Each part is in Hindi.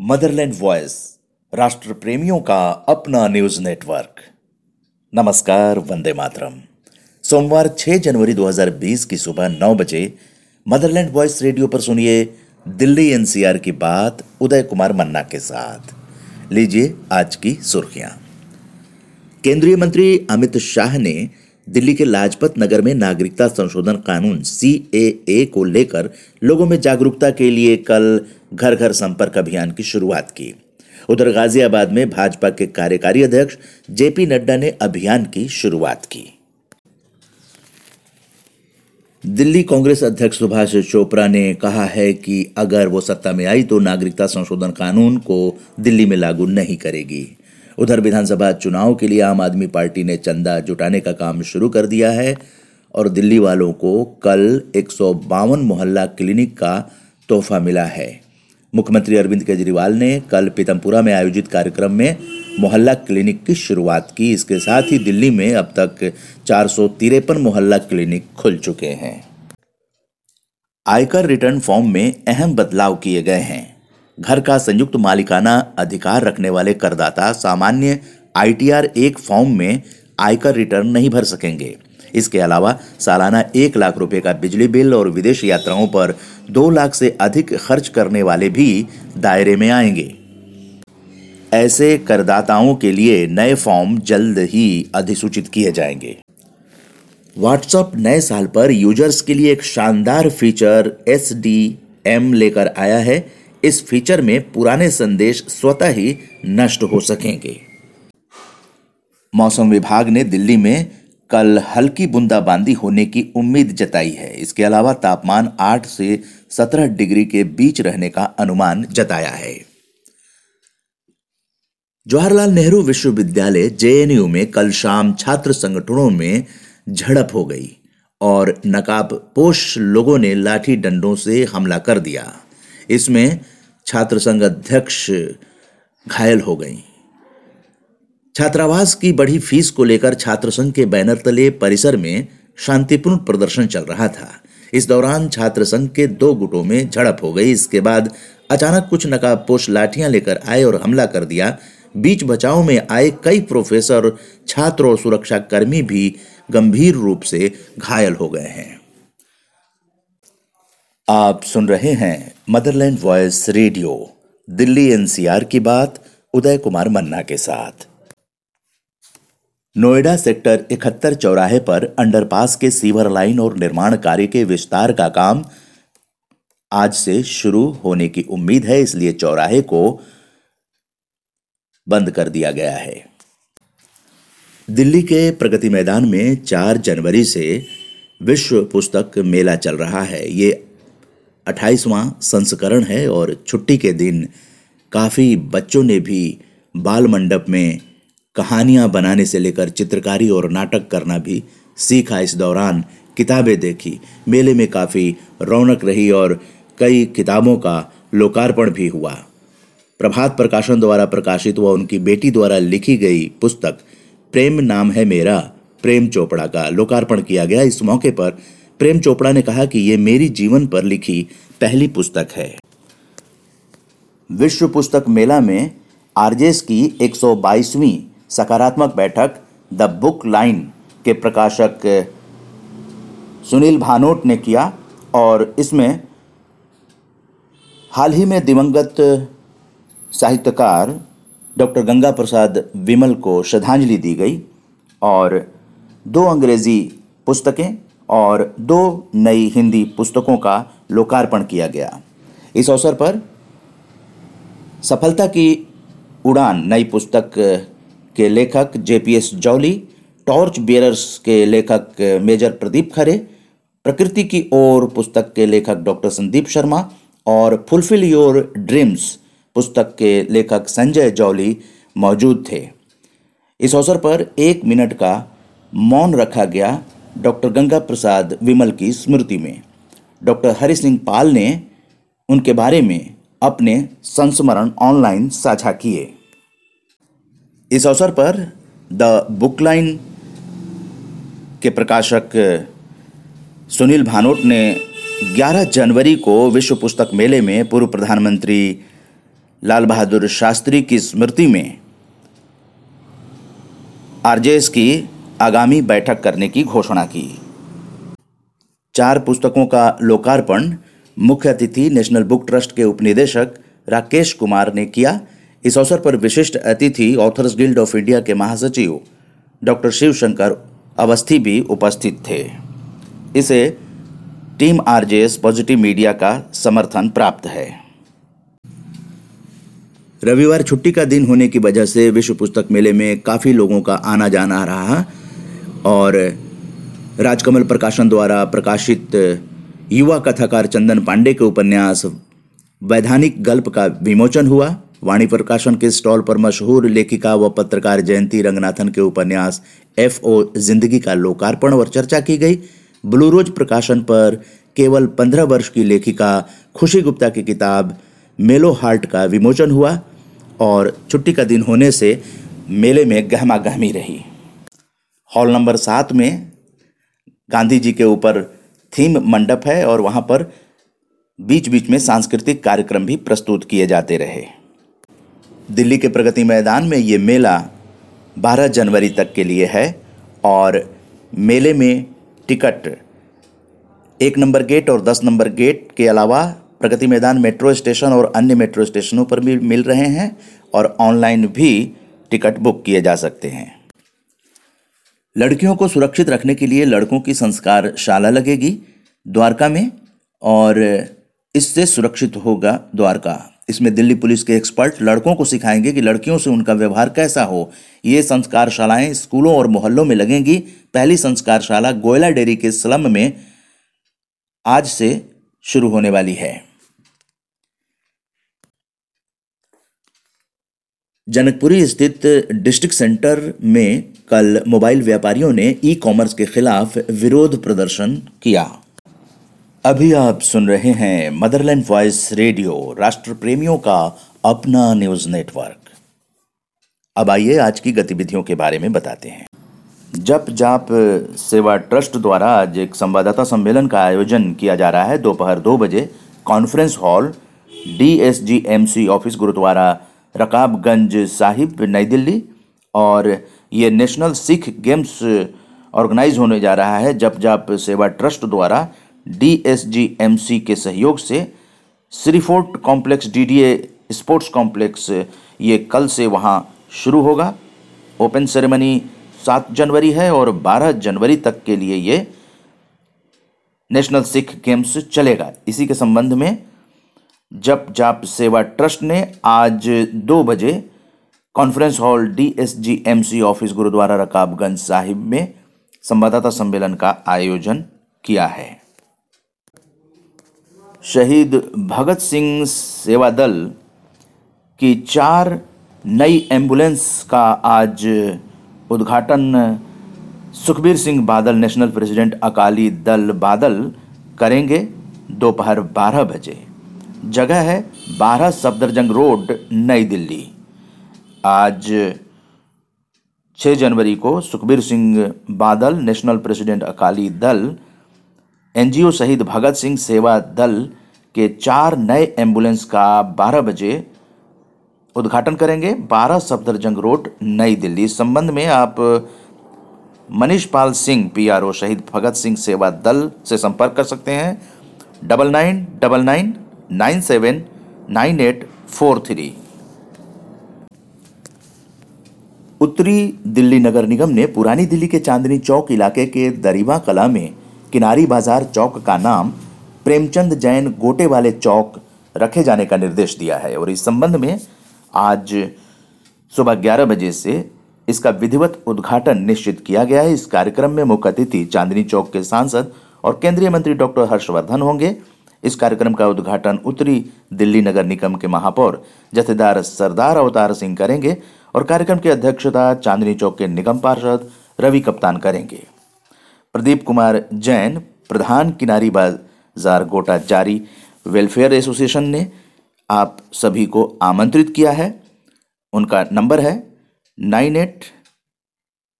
मदरलैंड वॉइस राष्ट्र प्रेमियों का अपना न्यूज़ नेटवर्क नमस्कार, वंदे मातरम। सोमवार 6 जनवरी 2020 की सुबह 9 बजे मदरलैंड वॉइस रेडियो पर सुनिए दिल्ली एनसीआर की बात उदय कुमार मन्ना के साथ। लीजिए आज की सुर्खियाँ। केंद्रीय मंत्री अमित शाह ने दिल्ली के लाजपत नगर में नागरिकता संशोधन कानून सीएए को लेकर लोगों में जागरूकता के लिए कल घर घर संपर्क अभियान की शुरुआत की। उधर गाजियाबाद में भाजपा के कार्यकारी अध्यक्ष जेपी नड्डा ने अभियान की शुरुआत की। दिल्ली कांग्रेस अध्यक्ष सुभाष चोपड़ा ने कहा है कि अगर वो सत्ता में आई तो नागरिकता संशोधन कानून को दिल्ली में लागू नहीं करेगी। उधर विधानसभा चुनाव के लिए आम आदमी पार्टी ने चंदा जुटाने का काम शुरू कर दिया है और दिल्ली वालों को कल एक सौ बावन मोहल्ला क्लिनिक का तोहफा मिला है। मुख्यमंत्री अरविंद केजरीवाल ने कल पीतमपुरा में आयोजित कार्यक्रम में मोहल्ला क्लिनिक की शुरुआत की। इसके साथ ही दिल्ली में अब तक चार सौ तिरपन मोहल्ला क्लिनिक खुल चुके हैं। आयकर रिटर्न फॉर्म में अहम बदलाव किए गए हैं। घर का संयुक्त मालिकाना अधिकार रखने वाले करदाता सामान्य आईटीआर एक फॉर्म में आयकर रिटर्न नहीं भर सकेंगे। इसके अलावा सालाना एक लाख रुपए का बिजली बिल और विदेश यात्राओं पर दो लाख से अधिक खर्च करने वाले भी दायरे में आएँगे। ऐसे करदाताओं के लिए नए फॉर्म जल्द ही अधिसूचित किए जाएँगे। व्हाट्सएप नए साल पर यूज़र्स के लिए एक शानदार फीचर एस डी एम लेकर आया है। इस फीचर में पुराने संदेश स्वतः ही नष्ट हो सकेंगे। मौसम विभाग ने दिल्ली में कल हल्की बूंदाबांदी होने की उम्मीद जताई है। इसके अलावा तापमान 8 से 17 डिग्री के बीच रहने का अनुमान जताया है। जवाहरलाल नेहरू विश्वविद्यालय जेएनयू में कल शाम छात्र संगठनों में झड़प हो गई और नकाब पोष लोगों ने लाठी डंडों से हमला कर दिया। इसमें छात्र संघ अध्यक्ष घायल हो गई। छात्रावास की बढ़ी फ़ीस को लेकर छात्र संघ के बैनर तले परिसर में शांतिपूर्ण प्रदर्शन चल रहा था। इस दौरान छात्र संघ के दो गुटों में झड़प हो गई। इसके बाद अचानक कुछ नकाबपोश लाठियाँ लेकर आए और हमला कर दिया। बीच बचाव में आए कई प्रोफेसर, छात्र और सुरक्षा कर्मी भी गंभीर रूप से घायल हो गए हैं। आप सुन रहे हैं motherland voice radio, Delhi NCR की बात, उदय कुमार मन्ना के साथ। नोएडा सेक्टर इकहत्तर चौराहे पर अंडरपास के सीवर लाइन और निर्माण कार्य के विस्तार का काम आज से शुरू होने की उम्मीद है, इसलिए चौराहे को बंद कर दिया गया है। दिल्ली के प्रगति मैदान में 4 जनवरी से विश्व पुस्तक मेला चल रहा है। ये अट्ठाईसवां संस्करण है और छुट्टी के दिन काफ़ी बच्चों ने भी बाल मंडप में कहानियाँ बनाने से लेकर चित्रकारी और नाटक करना भी सीखा। इस दौरान किताबें देखी, मेले में काफ़ी रौनक रही और कई किताबों का लोकार्पण भी हुआ। प्रभात प्रकाशन द्वारा प्रकाशित व उनकी बेटी द्वारा लिखी गई पुस्तक, प्रेम नाम है मेरा, प्रेम चोपड़ा का लोकार्पण किया गया। इस मौके पर प्रेम चोपड़ा ने कहा कि ये मेरी जीवन पर लिखी पहली पुस्तक है। विश्व पुस्तक मेला में आरजेस की 122वीं सकारात्मक बैठक, द बुक लाइन, के प्रकाशक सुनील भानोट ने किया और इसमें हाल ही में दिवंगत साहित्यकार डॉक्टर गंगा प्रसाद विमल को श्रद्धांजलि दी गई और दो अंग्रेज़ी पुस्तकें और दो नई हिंदी पुस्तकों का लोकार्पण किया गया। इस अवसर पर सफलता की उड़ान नई पुस्तक के लेखक जेपीएस जौली, टॉर्च बियरर्स के लेखक मेजर प्रदीप खरे, प्रकृति की ओर पुस्तक के लेखक डॉक्टर संदीप शर्मा और फुलफिल योर ड्रीम्स पुस्तक के लेखक संजय जौली मौजूद थे। इस अवसर पर एक मिनट का मौन रखा गया। डॉक्टर गंगा प्रसाद विमल की स्मृति में। डॉक्टर हरि सिंह पाल ने उनके बारे में अपने संस्मरण ऑनलाइन साझा किए। इस अवसर पर द बुक लाइन के प्रकाशक सुनील भानोट ने 11 जनवरी को विश्व पुस्तक मेले में पूर्व प्रधानमंत्री लाल बहादुर शास्त्री की स्मृति में आरजेएस की आगामी बैठक करने की घोषणा की। चार पुस्तकों का लोकार्पण मुख्य अतिथि नेशनल बुक ट्रस्ट के उपनिदेशक राकेश कुमार ने किया। इस अवसर पर विशिष्ट अतिथि ऑथर्स गिल्ड ऑफ़ इंडिया के महासचिव डॉक्टर शिवशंकर अवस्थी भी उपस्थित थे। इसे टीम आरजेएस पॉजिटिव मीडिया का समर्थन प्राप्त है। रविवार छुट्टी का दिन होने की वजह से विश्व पुस्तक मेले में काफ़ी लोगों का आना जाना रहा। और राजकमल प्रकाशन द्वारा प्रकाशित युवा कथाकार चंदन पांडे के उपन्यास वैधानिक गल्प का विमोचन हुआ। वाणी प्रकाशन के स्टॉल पर मशहूर लेखिका व पत्रकार जयंती रंगनाथन के उपन्यास एफ़ ओ ज़िंदगी का लोकार्पण और चर्चा की गई। ब्लू रोज प्रकाशन पर केवल पंद्रह वर्ष की लेखिका खुशी गुप्ता की किताब मेलो हार्ट का विमोचन हुआ और छुट्टी का दिन होने से मेले में गहमा गहमी रही। हॉल नंबर सात में गांधी जी के ऊपर थीम मंडप है और वहाँ पर बीच बीच में सांस्कृतिक कार्यक्रम भी प्रस्तुत किए जाते रहे। दिल्ली के प्रगति मैदान में ये मेला 12 जनवरी तक के लिए है और मेले में टिकट, एक नंबर गेट और दस नंबर गेट के अलावा प्रगति मैदान मेट्रो स्टेशन और अन्य मेट्रो स्टेशनों पर भी मिल रहे हैं और ऑनलाइन भी टिकट बुक किए जा सकते हैं। लड़कियों को सुरक्षित रखने के लिए लड़कों की संस्कार शाला लगेगी द्वारका में, और इससे सुरक्षित होगा द्वारका। इसमें दिल्ली पुलिस के एक्सपर्ट लड़कों को सिखाएँगे कि लड़कियों से उनका व्यवहार कैसा हो। ये संस्कारशालाएँ स्कूलों और मोहल्लों में लगेंगी। पहली संस्कारशाला गोयला डेरी के स्लम में आज से शुरू होने वाली है। जनकपुरी स्थित डिस्ट्रिक्ट सेंटर में कल मोबाइल व्यापारियों ने ई कॉमर्स के खिलाफ विरोध प्रदर्शन किया। अभी आप सुन रहे हैं मदरलैंड वॉइस रेडियो राष्ट्र प्रेमियों का अपना न्यूज़ नेटवर्क। अब आइए आज की गतिविधियों के बारे में बताते हैं। जप जाप सेवा ट्रस्ट द्वारा आज एक संवाददाता सम्मेलन का आयोजन किया जा रहा है। दोपहर दो बजे conference hall D S G M C office Gurudwara Rakabganj Sahib, Nai Delhi. और ये नेशनल सिख गेम्स ऑर्गेनाइज होने जा रहा है जप जाप सेवा ट्रस्ट द्वारा। डीएसजीएमसी के सहयोग से Siri Fort complex, DDA sports complex, ये कल से वहाँ शुरू होगा। ओपन सेरेमनी सात जनवरी है और बारह जनवरी तक के लिए ये नेशनल सिख गेम्स चलेगा। इसी के संबंध में जप जाप सेवा ट्रस्ट ने आज दो बजे conference hall D S G M C office Gurudwara Rakabganj Sahib में संवाददाता सम्मेलन का आयोजन किया है। शहीद भगत सिंह सेवा दल की चार नई एंबुलेंस का आज उद्घाटन। सुखबीर सिंह बादल, नेशनल प्रेसिडेंट अकाली दल बादल करेंगे दोपहर बारह बजे। जगह है बारह सफदरजंग रोड, नई दिल्ली। आज 6 जनवरी को Sukhbir Singh Badal, national president Akali Dal, NGO शहीद भगत सिंह सेवा दल के चार नए एंबुलेंस का 12 बजे उद्घाटन करेंगे। 12 सफदरजंग रोड, नई दिल्ली। इस संबंध में आप मनीष पाल सिंह, पीआरओ शहीद भगत सिंह सेवा दल से संपर्क कर सकते हैं। Double nine double nine nine seven nine eight four three. उत्तरी दिल्ली नगर निगम ने पुरानी दिल्ली के चांदनी चौक इलाके के दरीवा कला में किनारी बाज़ार चौक का नाम प्रेमचंद जैन गोटे वाले चौक रखे जाने का निर्देश दिया है और इस संबंध में आज सुबह ग्यारह बजे से इसका विधिवत उद्घाटन निश्चित किया गया है। इस कार्यक्रम में मुख्य अतिथि चांदनी चौक के सांसद और केंद्रीय मंत्री डॉक्टर हर्षवर्धन होंगे। इस कार्यक्रम का उद्घाटन उत्तरी दिल्ली नगर निगम के महापौर जथेदार सरदार अवतार सिंह करेंगे और कार्यक्रम की अध्यक्षता चांदनी चौक के निगम पार्षद रवि कप्तान करेंगे। प्रदीप कुमार जैन, प्रधान किनारी बाज़ार गोटा जारी, वेलफेयर एसोसिएशन ने आप सभी को आमंत्रित किया है। उनका नंबर है nine eight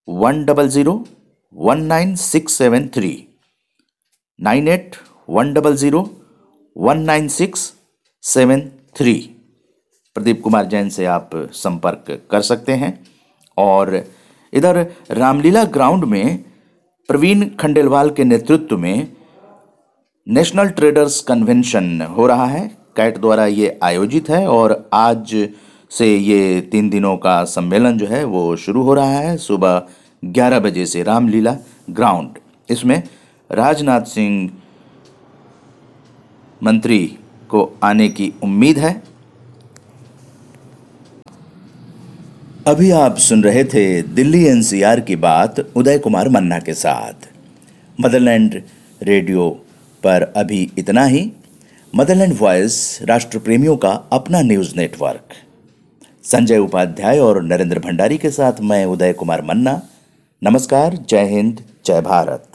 one double zero one nine six seven three. Nine eight one double zero one nine six seven three Pradeep Kumar Jain से आप संपर्क कर सकते हैं। और इधर रामलीला ग्राउंड में प्रवीण खंडेलवाल के नेतृत्व में नेशनल ट्रेडर्स कन्वेंशन हो रहा है। कैट द्वारा ये आयोजित है और आज से ये तीन दिनों का सम्मेलन जो है वो शुरू हो रहा है सुबह 11 बजे से रामलीला ग्राउंड। इसमें राजनाथ सिंह मंत्री को आने की उम्मीद है। अभी आप सुन रहे थे दिल्ली एनसीआर की बात उदय कुमार मन्ना के साथ। मदरलैंड रेडियो पर अभी इतना ही। मदरलैंड वॉइस राष्ट्र प्रेमियों का अपना न्यूज़ नेटवर्क। संजय उपाध्याय और नरेंद्र भंडारी के साथ मैं उदय कुमार मन्ना। नमस्कार, जय हिंद, जय भारत।